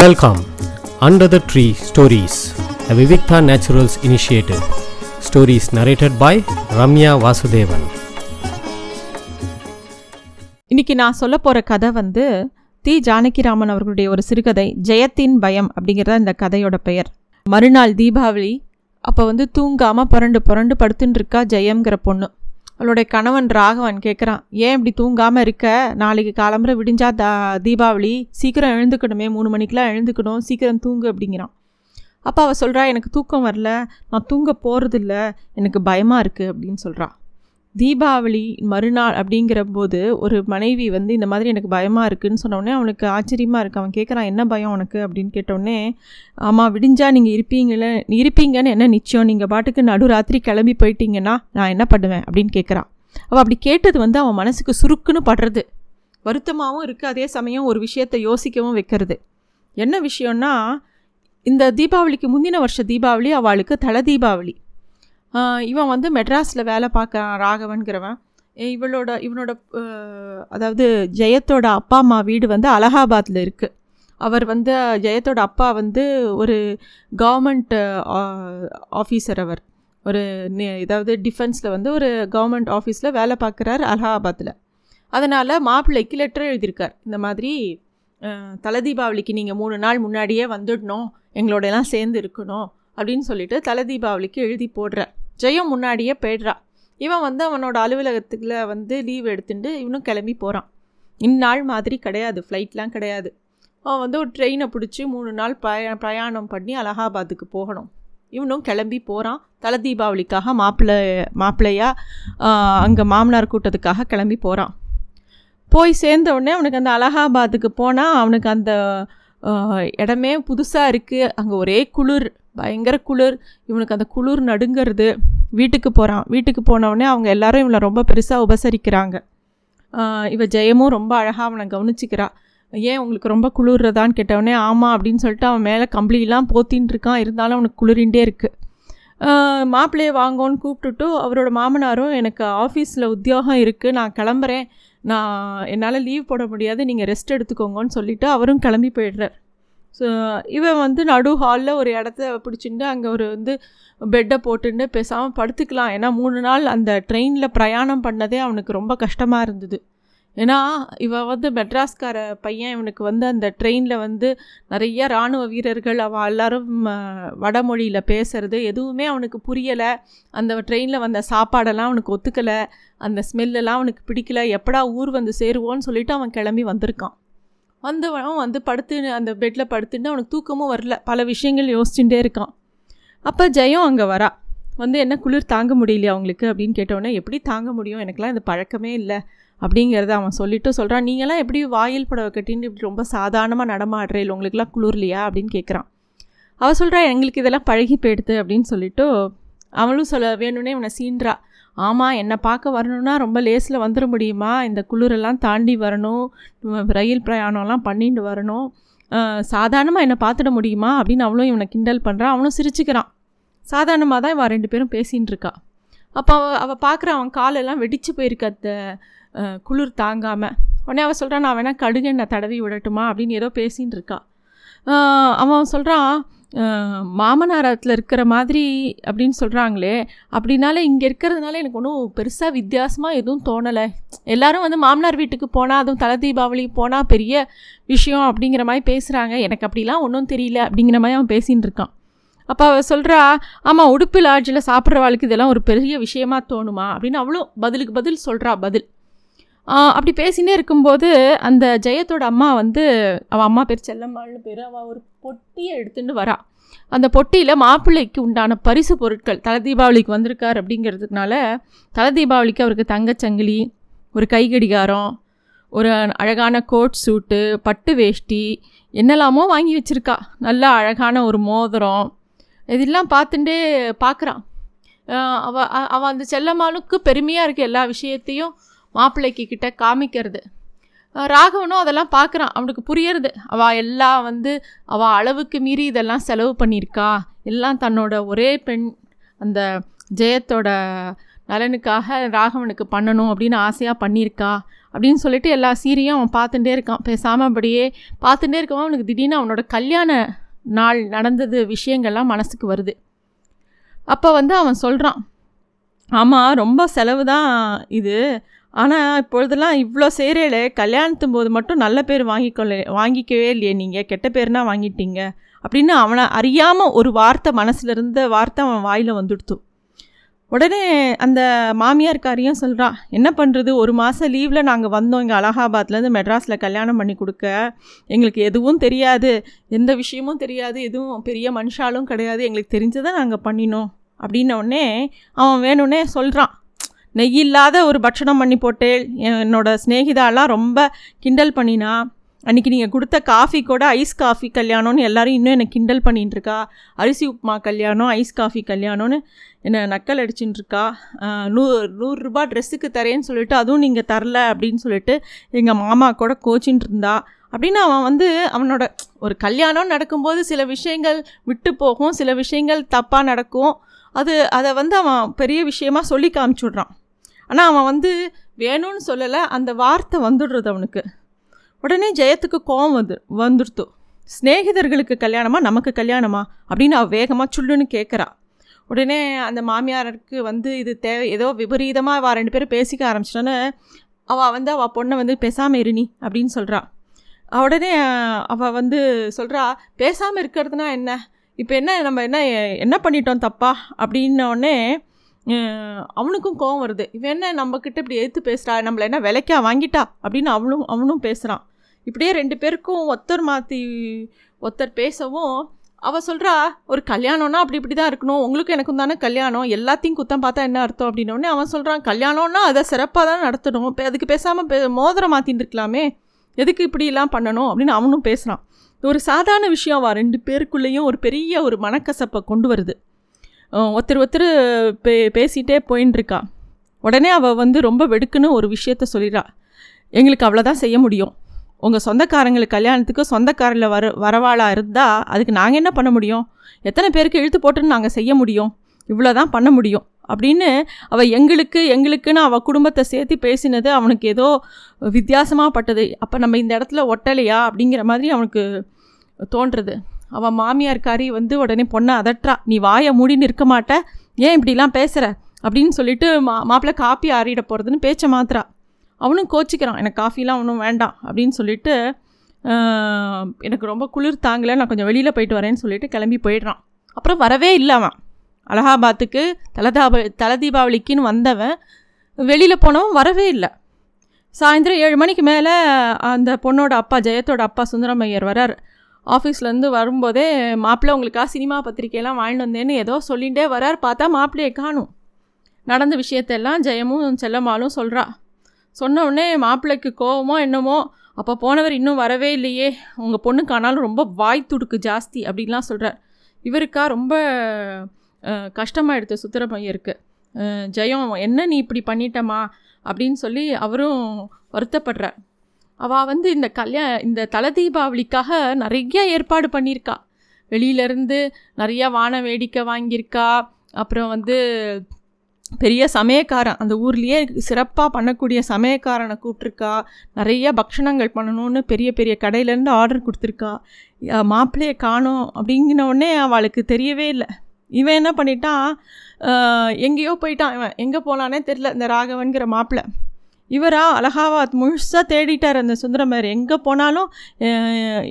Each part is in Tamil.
Welcome under the tree stories the Vivikta naturals initiative stories narrated by Ramya Vasudevan இன்னைக்கு நான் சொல்ல போகிற கதை வந்து தி. ஜானகிராமன் அவர்களுடைய ஒரு சிறுகதை ஜெயத்தின் பயம் அப்படிங்கிறத இந்த கதையோட பெயர். மறுநாள் தீபாவளி அப்போ வந்து தூங்காமல் புரண்டு புரண்டு படுத்துன்னு இருக்கா ஜெயம்ங்கிற பொண்ணு. அவளுடைய கணவன் ராகவன் கேட்குறான் ஏன் இப்படி தூங்காமல் இருக்க? நாளைக்கு காலம்புற விடிஞ்சா தா தீபாவளி சீக்கிரம் எழுந்துக்கணுமே மூணு மணிக்கெலாம் எழுந்துக்கணும் சீக்கிரம் தூங்கு அப்படிங்கிறான். அப்போ அவள் சொல்கிறா எனக்கு தூக்கம் வரல நான் தூங்க போகிறதில்ல எனக்கு பயமாக இருக்குது அப்படின்னு சொல்கிறா தீபாவளி மறுநாள் அப்படிங்கிற போது ஒரு மனைவி வந்து இந்த மாதிரி எனக்கு பயமாக இருக்குன்னு சொன்னோடனே அவனுக்கு ஆச்சரியமாக இருக்குது அவன் கேட்குறான் என்ன பயம் உனக்கு? அப்படின்னு கேட்டோடனே ஆமாம் விடிஞ்சா நீங்கள் இருப்பீங்களே இருப்பீங்கன்னு என்ன நிச்சயம்? நீங்கள் பாட்டுக்கு நடுராத்திரி கிளம்பி போயிட்டீங்கன்னா நான் என்ன பண்ணுவேன்? அப்படின்னு கேட்குறான் அவள் அப்படி கேட்டது வந்து அவன் மனசுக்கு சுருக்குன்னு படுறது. வருத்தமாகவும் இருக்குது அதே சமயம் ஒரு விஷயத்தை யோசிக்கவும் வைக்கிறது. என்ன விஷயம்னா இந்த தீபாவளிக்கு முந்தின வருஷ தீபாவளி அவளுக்கு தலை தீபாவளி. இவன் வந்து மெட்ராஸில் வேலை பார்க்க ராகவன்கிறவன். இவளோட இவனோட அதாவது ஜெயத்தோட அப்பா அம்மா வீடு வந்து அலகாபாத்தில் இருக்குது அவர் வந்து ஜெயத்தோட அப்பா வந்து ஒரு கவர்மெண்ட் ஆஃபீஸர் அவர். ஒரு நி- இதாவது டிஃபென்ஸில் வந்து ஒரு கவர்மெண்ட் ஆஃபீஸில் வேலை பார்க்குறார் அலகாபாத்தில் அதனால் மாப்பிள்ளைக்கு லெட்டர் எழுதியிருக்கார். இந்த மாதிரி தலை தீபாவளிக்கு நீங்கள் மூணு நாள் முன்னாடியே வந்துடணும் எங்களோடலாம் சேர்ந்து இருக்கணும் அப்படின்னு சொல்லிட்டு தலை தீபாவளிக்கு எழுதி போடுறார். ஜெயம் முன்னாடியே போயிடுறா. இவன் வந்து அவனோட அலுவலகத்தில் வந்து லீவ் எடுத்துட்டு இவனும் கிளம்பி போகிறான் இந்நாள் மாதிரி கிடையாது ஃப்ளைட்லாம் கிடையாது. அவன் வந்து ஒரு ட்ரெயினை பிடிச்சி மூணு நாள் பய பிரயாணம் பண்ணி அலகாபாத்துக்கு போகணும். இவனும் கிளம்பி போகிறான் தலை தீபாவளிக்காக மாப்பிள்ளை மாப்பிள்ளையாக அங்கே மாமனார் கூட்டத்துக்காக கிளம்பி போகிறான் போய் சேர்ந்த உடனே அவனுக்கு அந்த அலகாபாத்துக்கு போனால் அவனுக்கு அந்த இடமே புதுசாக இருக்குது அங்கே ஒரே குளிர். பயங்கர குளிர். இவனுக்கு அந்த குளிர் நடுங்கிறது வீட்டுக்கு போகிறான் வீட்டுக்கு போன அவங்க எல்லாரும் இவனை ரொம்ப பெருசாக உபசரிக்கிறாங்க. இவ ஜெயமும் ரொம்ப அழகாக அவனை கவனிச்சிக்கிறா. ஏன் உங்களுக்கு ரொம்ப குளிர்றதான்னு கேட்டவொடனே ஆமாம் அப்படின்னு சொல்லிட்டு அவன் மேலே கம்பளிலாம் போத்தின்னு இருக்கான். இருந்தாலும் அவனுக்கு குளிரிண்டே இருக்குது மாப்பிள்ளையை வாங்கோன்னு கூப்பிட்டுட்டு அவரோட மாமனாரும் எனக்கு ஆஃபீஸில் உத்தியோகம் இருக்குது நான் கிளம்புறேன். நான் என்னால் லீவ் போட முடியாது. நீங்கள் ரெஸ்ட் எடுத்துக்கோங்கன்னு சொல்லிவிட்டு அவரும் கிளம்பி போயிடுறார். ஸோ இவன் வந்து நடு ஹாலில் ஒரு இடத்த பிடிச்சிட்டு அங்கே ஒரு வந்து பெட்டை போட்டுட்டு பேசாமல் படுத்துக்கலாம். ஏன்னா மூணு நாள் அந்த ட்ரெயினில் பிரயாணம் பண்ணதே அவனுக்கு ரொம்ப கஷ்டமாக இருந்தது. ஏன்னா இவன் வந்து மெட்ராஸ்கார பையன். இவனுக்கு வந்து அந்த ட்ரெயினில் வந்து நிறைய இராணுவ வீரர்கள் அவன் எல்லோரும் வடமொழியில் பேசுறது எதுவுமே அவனுக்கு புரியலை. அந்த ட்ரெயினில் வந்த சாப்பாடெல்லாம் அவனுக்கு ஒத்துக்கலை. அந்த ஸ்மெல்லெல்லாம் அவனுக்கு பிடிக்கல. எப்படா ஊர் வந்து சேருவோன்னு சொல்லிட்டு அவன் கிளம்பி வந்திருக்கான். வந்தவன் வந்து படுத்து அந்த பெட்டில் படுத்துட்டு அவனுக்கு தூக்கமும் வரல. பல விஷயங்கள் யோசிச்சுட்டே இருக்கான். அப்போ ஜெயம் அங்கே வரா. வந்து என்ன குளிர் தாங்க முடியலையா அவங்களுக்கு அப்படின்னு கேட்டோடனே எப்படி தாங்க முடியும்? எனக்குலாம் இந்த பழக்கமே இல்லை. அப்படிங்கிறத அவன் சொல்லிட்டு சொல்கிறான் நீங்களாம் எப்படி வாயில் புடவை கட்டின்னு இப்படி ரொம்ப சாதாரணமாக நடமாடுறீங்க உங்களுக்குலாம் குளிர்லையா? அப்படின்னு கேட்குறான் அவள் சொல்கிறா எங்களுக்கு இதெல்லாம் பழகி போயிடுது அப்படின்னு சொல்லிவிட்டு அவளும் சொல்ல வேணும்னே இவனை சீன்றா. ஆமாம் என்னை பார்க்க வரணும்னா ரொம்ப லேஸில் வந்துட முடியுமா? இந்த குளிரெல்லாம் தாண்டி வரணும். ரயில் பிரயாணம்லாம் பண்ணிட்டு வரணும். சாதாரணமாக என்னை பார்த்துட முடியுமா? அப்படின்னு அவளும் இவனை கிண்டல் பண்ணுறான் அவனும் சிரிச்சுக்கிறான். சாதாரணமாக தான் இவன் ரெண்டு பேரும் பேசின்னு இருக்கா. அப்போ அவள் அவள் பார்க்குற அவன் காலெல்லாம் வெடிச்சு போயிருக்க அந்த குளிர் தாங்காமல் உடனே அவள் சொல்கிறான் நான் வேணால் என்னை தடவி விடட்டுமா? அப்படின்னு ஏதோ பேசின்னு இருக்கா. அவன் சொல்கிறான் மாமனாரத்தில் இருக்கிற மாதிரி அப்படின்னு சொல்கிறாங்களே அப்படின்னால இங்கே இருக்கிறதுனால எனக்கு ஒன்றும் பெருசாக வித்தியாசமாக எதுவும் தோணலை. எல்லாரும் வந்து மாமனார் வீட்டுக்கு போனால் அதுவும் தலை தீபாவளி போனால் பெரிய விஷயம் அப்படிங்கிற மாதிரி பேசுகிறாங்க எனக்கு அப்படிலாம் ஒன்றும் தெரியல அப்படிங்கிற மாதிரி அவன் பேசின்னு இருக்கான். அப்போ அவள் சொல்கிறா ஆமாம் உடுப்பு லாட்ஜில் சாப்பிட்றவாளுக்கு இதெல்லாம் ஒரு பெரிய விஷயமா தோணுமா? அப்படின்னு அவளும் பதிலுக்கு பதில் சொல்கிறா பதில். அப்படி பேசினே இருக்கும்போது அந்த ஜெயத்தோட அம்மா வந்து அவள் அம்மா பேர் செல்லம்மாள்னு பேர் அவள் ஒரு பொட்டியை எடுத்துன்னு வரா. அந்த பொட்டியில் மாப்பிள்ளைக்கு உண்டான பரிசு பொருட்கள் தலை தீபாவளிக்கு வந்திருக்கார் அப்படிங்கிறதுனால தலை தீபாவளிக்கு அவருக்கு தங்கச்சங்கிலி ஒரு கைகடிகாரம் ஒரு அழகான கோட் சூட்டு பட்டு வேஷ்டி என்னெல்லாமோ வாங்கி வச்சுருக்கா. நல்லா அழகான ஒரு மோதிரம் இதெல்லாம் பார்த்துட்டே பார்க்குறான் அவ அவள் அந்த செல்லம்மாளுக்கு பெருமையாக இருக்குது எல்லா விஷயத்தையும். மாப்பிள்ளைக்கு கிட்ட காமிக்கிறது. ராகவனும் அதெல்லாம் பார்க்குறான் அவனுக்கு புரியறது. அவள் எல்லாம் வந்து அவள் அளவுக்கு மீறி இதெல்லாம் செலவு பண்ணியிருக்கா. எல்லாம் தன்னோட ஒரே பெண் அந்த ஜெயத்தோட நலனுக்காக ராகவனுக்கு பண்ணணும் அப்படின்னு ஆசையாக பண்ணியிருக்கா. அப்படின்னு சொல்லிட்டு எல்லா சீரியும் அவன் பார்த்துட்டே இருக்கான். பேசாமல் அப்படியே பார்த்துட்டே இருக்கவன் அவனுக்கு திடீர்னு அவனோட கல்யாண நாள் நடந்தது விஷயங்கள்லாம் மனசுக்கு வருது. அப்போ வந்து அவன் சொல்கிறான் ஆமாம் ரொம்ப செலவு தான் இது. ஆனால் இப்பொழுதெல்லாம் இவ்வளோ செய்கிறேலே கல்யாணத்தும் போது மட்டும் நல்ல பேர் வாங்கிக்கொள்ள வாங்கிக்கவே இல்லையே நீங்கள் கெட்ட பேர்னா வாங்கிட்டீங்க. அப்படின்னு அவனை அறியாமல் ஒரு வார்த்தை மனசில் இருந்த வார்த்தை அவன் வாயில் வந்துடுத்து. உடனே அந்த மாமியார்காரியும் சொல்கிறான் என்ன பண்ணுறது ஒரு மாதம் லீவில் நாங்கள் வந்தோம். இங்கே அலகாபாத்லேருந்து மெட்ராஸில் கல்யாணம் பண்ணி கொடுக்க. எங்களுக்கு எதுவும் தெரியாது. எந்த விஷயமும் தெரியாது. எதுவும் பெரிய மனுஷாலும் கிடையாது. எங்களுக்கு தெரிஞ்சதை நாங்கள் பண்ணினோம். அப்படின்ன உடனே அவன் வேணும்னே சொல்கிறான் நெய் இல்லாத ஒரு பட்சணம் பண்ணி போட்டேன் என்னோடய ஸ்நேகிதாலாம் ரொம்ப கிண்டல் பண்ணினா அன்றைக்கி நீங்கள் கொடுத்த காஃபி கூட ஐஸ் காஃபி கல்யாணம்னு எல்லோரும் இன்னும் என்னை கிண்டல் பண்ணிட்டுருக்கா அரிசி உப்புமா கல்யாணம் ஐஸ் காஃபி கல்யாணம்னு என்னை நக்கல் அடிச்சுட்டுருக்கா? நூறு நூ நூறுரூபா ட்ரெஸ்ஸுக்கு தரேன்னு சொல்லிட்டு அதுவும் நீங்கள் தரல அப்படின்னு சொல்லிட்டு எங்கள் மாமா கூட கோச்சின்னு இருந்தா அப்படின்னு அவன் வந்து அவனோட ஒரு கல்யாணம் நடக்கும்போது சில விஷயங்கள் விட்டு போகும் சில விஷயங்கள் தப்பாக நடக்கும். அது அதை வந்து அவன் பெரிய விஷயமா சொல்லி காமிச்சுட்றான். ஆனால் அவன் வந்து வேணும்னு சொல்லலை அந்த வார்த்தை வந்துடுறது அவனுக்கு. உடனே ஜெயத்துக்கு கோவம் வந்து வந்துடுத்து. ஸ்நேகிதர்களுக்கு கல்யாணமா? நமக்கு கல்யாணமா? அப்படின்னு அவள் வேகமாக சுள்ளுன்னு கேட்குறா உடனே அந்த மாமியாருக்கு வந்து இது தேவை ஏதோ விபரீதமாக அவள் ரெண்டு பேரும் பேசிக்க ஆரம்பிச்சிட்டோன்னு அவள் வந்து அவள் பொண்ணை வந்து பேசாமல் இருனி அப்படின்னு சொல்கிறா உடனே அவள் வந்து சொல்கிறா பேசாமல் இருக்கிறதுனா என்ன? இப்போ என்ன நம்ம என்ன என்ன பண்ணிட்டோம் தப்பா? அப்படின்னோடனே அவனுக்கும் கோவம் வருது. இவன் என்ன நம்மக்கிட்ட இப்படி எடுத்து பேசுகிறா நம்மளை என்ன விலைக்கா வாங்கிட்டா? அப்படின்னு அவனும் அவனும் பேசுகிறான் இப்படியே ரெண்டு பேருக்கும் ஒத்தர் மாற்றி ஒருத்தர் பேசவும் அவள் சொல்கிறா ஒரு கல்யாணம்னா அப்படி இப்படி தான் இருக்கணும். உங்களுக்கும் எனக்கும் தானே கல்யாணம். எல்லாத்தையும் குத்தம் பார்த்தா என்ன அர்த்தம்? அப்படின்னோடனே அவன் சொல்கிறான் கல்யாணம்னா அதை சிறப்பாக தான் நடத்தணும். இப்போ அதுக்கு பேசாமல் பே மோதிரம் மாற்றின்னு இருக்கலாமே. எதுக்கு இப்படிலாம் பண்ணணும்? அப்படின்னு அவனும் பேசுகிறான் ஒரு சாதாரண விஷயம் வா. ரெண்டு பேருக்குள்ளேயும் ஒரு பெரிய ஒரு மனக்கசப்பை கொண்டு வருது. ஒருத்தர் ஒருத்தர் பே பேசிகிட்டே போயின்னு உடனே அவள் வந்து ரொம்ப வெடுக்குன்னு ஒரு விஷயத்த சொல்லிடுறா எங்களுக்கு அவ்வளோதான் செய்ய முடியும். உங்கள் சொந்தக்காரங்களுக்கு கல்யாணத்துக்கு சொந்தக்காரில் வர வரவாளாக இருந்தால் அதுக்கு நாங்கள் என்ன பண்ண முடியும்? எத்தனை பேருக்கு இழுத்து போட்டுன்னு நாங்கள் செய்ய முடியும்? இவ்வளோ தான் பண்ண முடியும். அப்படின்னு அவள் எங்களுக்கு எங்களுக்குன்னு அவள் குடும்பத்தை சேர்த்து பேசினது அவனுக்கு ஏதோ வித்தியாசமாக பட்டது. அப்போ நம்ம இந்த இடத்துல ஒட்டலையா அப்படிங்கிற மாதிரி அவனுக்கு தோன்றுறது. அவன் மாமியார்காரி வந்து உடனே பொண்ணை அதட்டுறா. நீ வாயை மூடின்னு இருக்க மாட்ட. ஏன் இப்படிலாம் பேசுகிற அப்படின்னு சொல்லிட்டு மா மாப்பிள்ளை காப்பி ஆறிட போகிறதுன்னு பேச்சை மாத்திரா அவனும் கோச்சிக்கிறான். எனக்கு காஃபிலாம் ஒன்றும் வேண்டாம். அப்படின்னு சொல்லிட்டு எனக்கு ரொம்ப குளிர் தாங்கலை. நான் கொஞ்சம் வெளியில் போயிட்டு வரேன்னு சொல்லிட்டு கிளம்பி போயிடுறான். அப்புறம் வரவே இல்லை அவன். அலகாபாத்துக்கு தலதாப தல தீபாவளிக்குன்னு வந்தவன் வெளியில் போனவன் வரவே இல்லை. சாயந்தரம் ஏழு மணிக்கு மேலே அந்த பொண்ணோட அப்பா ஜெயத்தோட அப்பா சுந்தரமையர் வரார். ஆஃபீஸ்லேருந்து வரும்போதே மாப்பிள்ளை உங்களுக்காக சினிமா பத்திரிக்கையெல்லாம் வாழ்ந்து வந்தேன்னு ஏதோ சொல்லிகிட்டே வரார். பார்த்தா மாப்பிள்ளையை காணும். நடந்த விஷயத்தெல்லாம் ஜெயமும் செல்லம்மாலும் சொல்கிறா சொன்ன உடனே மாப்பிள்ளைக்கு கோவமோ என்னமோ அப்போ போனவர் இன்னும் வரவே இல்லையே. உங்கள் பொண்ணுக்கு ஆனாலும் ரொம்ப வாய் துடுக்கு ஜாஸ்தி அப்படின்லாம் சொல்கிறார் இவருக்கா ரொம்ப கஷ்டமாக எடுத்த சுத்திரமையருக்கு ஜெயம் என்ன நீ இப்படி பண்ணிட்டமா அப்படின்னு சொல்லி அவரும் வருத்தப்படுறார். அவள் வந்து இந்த கல்யாண இந்த தலை தீபாவளிக்காக நிறைய ஏற்பாடு பண்ணியிருக்கா. வெளியிலேருந்து நிறையா வான வேடிக்கை வாங்கியிருக்கா. அப்புறம் வந்து பெரிய சமயக்காரன் அந்த ஊர்லேயே சிறப்பாக பண்ணக்கூடிய சமயக்காரனை கூப்பிட்ருக்கா நிறைய பக்ஷணங்கள் பண்ணணும்னு பெரிய பெரிய கடையிலேருந்து ஆர்டர் கொடுத்துருக்கா. மாப்பிள்ளையை காணும் அப்படிங்கினோடனே அவளுக்கு தெரியவே இல்லை. இவன் என்ன பண்ணிட்டான்? எங்கேயோ போயிட்டான். இவன் எங்கே போனானே தெரில இந்த ராகவன்கிற மாப்பிள்ளை. இவரா? அலகாபாத் முழுசாக தேடிட்டார் அந்த சுந்தரமர். எங்கே போனாலும்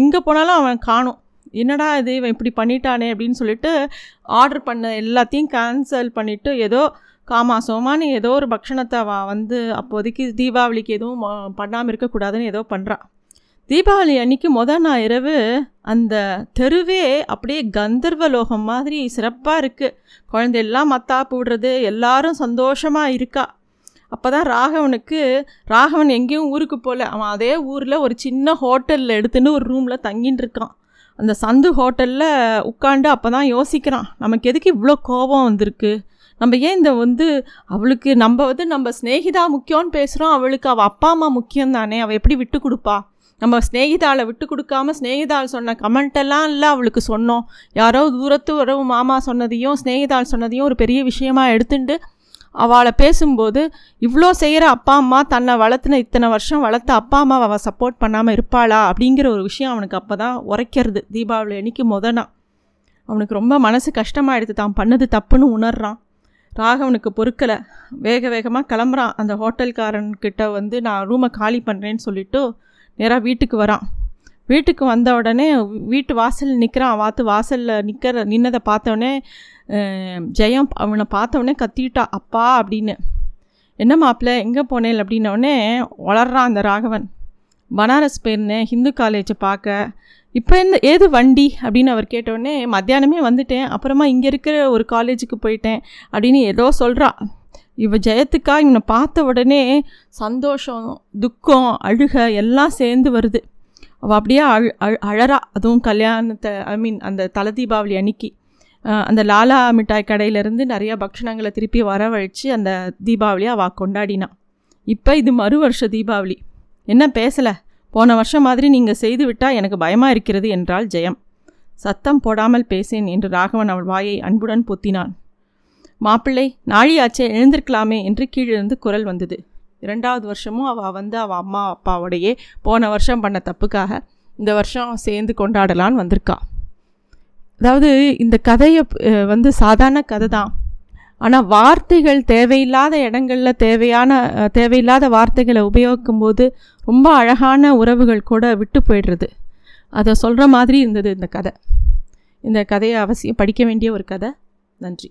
எங்கே போனாலும் அவன் காணும். என்னடா இது? இவன் இப்படி பண்ணிட்டானே அப்படின்னு சொல்லிட்டு ஆர்டர் பண்ண எல்லாத்தையும் கேன்சல் பண்ணிவிட்டு ஏதோ காமாசோமான்னு ஏதோ ஒரு பக்ஷணத்தை அவன் வந்து அப்போதைக்கு தீபாவளிக்கு எதுவும் பண்ணாமல் இருக்கக்கூடாதுன்னு ஏதோ பண்ணுறான் தீபாவளி அன்னைக்கு முதல் நான் இரவு அந்த தெருவே அப்படியே கந்தர்வலோகம் மாதிரி சிறப்பாக இருக்குது குழந்தையெல்லாம் மத்தா போடுறது எல்லாரும் சந்தோஷமாக இருக்கா. அப்போ தான் ராகவனுக்கு ராகவன் எங்கேயும் ஊருக்கு போகல அவன் அதே ஊரில் ஒரு சின்ன ஹோட்டலில் எடுத்துன்னு ஒரு ரூமில் தங்கின்னு இருக்கான். அந்த சந்து ஹோட்டலில் உட்காண்டு அப்போ தான் யோசிக்கிறான் நமக்கு எதுக்கு இவ்வளோ கோபம் வந்திருக்கு? நம்ம ஏன் இந்த வந்து அவளுக்கு நம்ம வந்து நம்ம ஸ்நேகிதா முக்கியம்னு பேசுகிறோம் அவளுக்கு அவள் அப்பா அம்மா முக்கியம் தானே அவள் எப்படி விட்டு கொடுப்பா? நம்ம ஸ்நேகிதாவை விட்டு கொடுக்காம ஸ்நேகிதாள் சொன்ன கமெண்ட்டெல்லாம் இல்லை அவளுக்கு சொன்னோம். யாரோ தூரத்து உறவு மாமா சொன்னதையும் ஸ்நேகிதாள் சொன்னதையும் ஒரு பெரிய விஷயமா எடுத்துட்டு அவளை பேசும்போது இவ்வளோ செய்கிற அப்பா அம்மா தன்னை வளர்த்துன இத்தனை வருஷம் வளர்த்த அப்பா அம்மா அவள் சப்போர்ட் பண்ணாமல் இருப்பாளா? அப்படிங்கிற ஒரு விஷயம் அவனுக்கு அப்போ தான் உரைக்கிறது. தீபாவளி அன்னைக்கு முதனா அவனுக்கு ரொம்ப மனசு கஷ்டமாயிடுது தான் பண்ணது தப்புன்னு உணர்றான். ராகவனுக்கு பொறுக்கலை. வேக வேகமாக கிளம்புறான். அந்த ஹோட்டல்காரன்கிட்ட வந்து நான் ரூமை காலி பண்ணுறேன்னு சொல்லிவிட்டு நேராக வீட்டுக்கு வரான். வீட்டுக்கு வந்த உடனே வீட்டு வாசல் நிற்கிறான் வாத்து வாசலில் நிற்கிற நின்னதை பார்த்தோடனே ஜெயம் அவனை பார்த்தவொடனே கத்திட்டா அப்பா அப்படின்னு. என்ன மாப்பிள்ள எங்கே போனேன் அப்படின்னோடனே வளர்றான் அந்த ராகவன். பனாரஸ் போயிருந்தேன் ஹிந்து காலேஜை பார்க்க. இப்போ இந்த ஏது வண்டி? அப்படின்னு அவர் கேட்டோடனே மத்தியானமே வந்துட்டேன். அப்புறமா இங்கே இருக்கிற ஒரு காலேஜுக்கு போயிட்டேன். அப்படின்னு ஏதோ சொல்கிறா இவ ஜெயத்துக்கா இவனை பார்த்த உடனே சந்தோஷம் துக்கம் அழுக எல்லாம் சேர்ந்து வருது. அவள் அப்படியே அழ் அழ் அழறா. அதுவும் கல்யாணத்தை ஐ மீன் அந்த தலை தீபாவளி அன்னைக்கு. அந்த லாலா மிட்டாய் கடையிலேருந்து நிறையா பக்ஷணங்களை திருப்பி வரவழைச்சு அந்த தீபாவளியை அவள் கொண்டாடினான் இப்போ இது மறு வருஷ தீபாவளி. என்ன பேசலை? போன வருஷம் மாதிரி நீங்கள் செய்து விட்டால் எனக்கு பயமாக இருக்கிறது என்றாள் ஜெயம். சத்தம் போடாமல் பேசேன் என்று ராகவன் அவள் வாயை அன்புடன் பொத்தினான். மாப்பிள்ளை நாழியாச்சே எழுந்திருக்கலாமே என்று கீழிருந்து குரல் வந்தது. ரெண்டாவது வருஷமும் அவள் வந்து அவள் அம்மா அப்பாவோடையே போன வருஷம் பண்ண தப்புக்காக இந்த வருஷம் சேர்ந்து கொண்டாடலான்னு வந்திருக்கா. அதாவது இந்த கதையை வந்து சாதாரண கதை தான். ஆனால் வார்த்தைகள் தேவையில்லாத இடங்களில் தேவையான தேவையில்லாத வார்த்தைகளை உபயோகிக்கும் போது ரொம்ப அழகான உறவுகள் கூட விட்டு போயிடுறது. அதை சொல்கிற மாதிரி இருந்தது இந்த கதை. இந்த கதையை அவசியம் படிக்க வேண்டிய ஒரு கதை. நன்றி.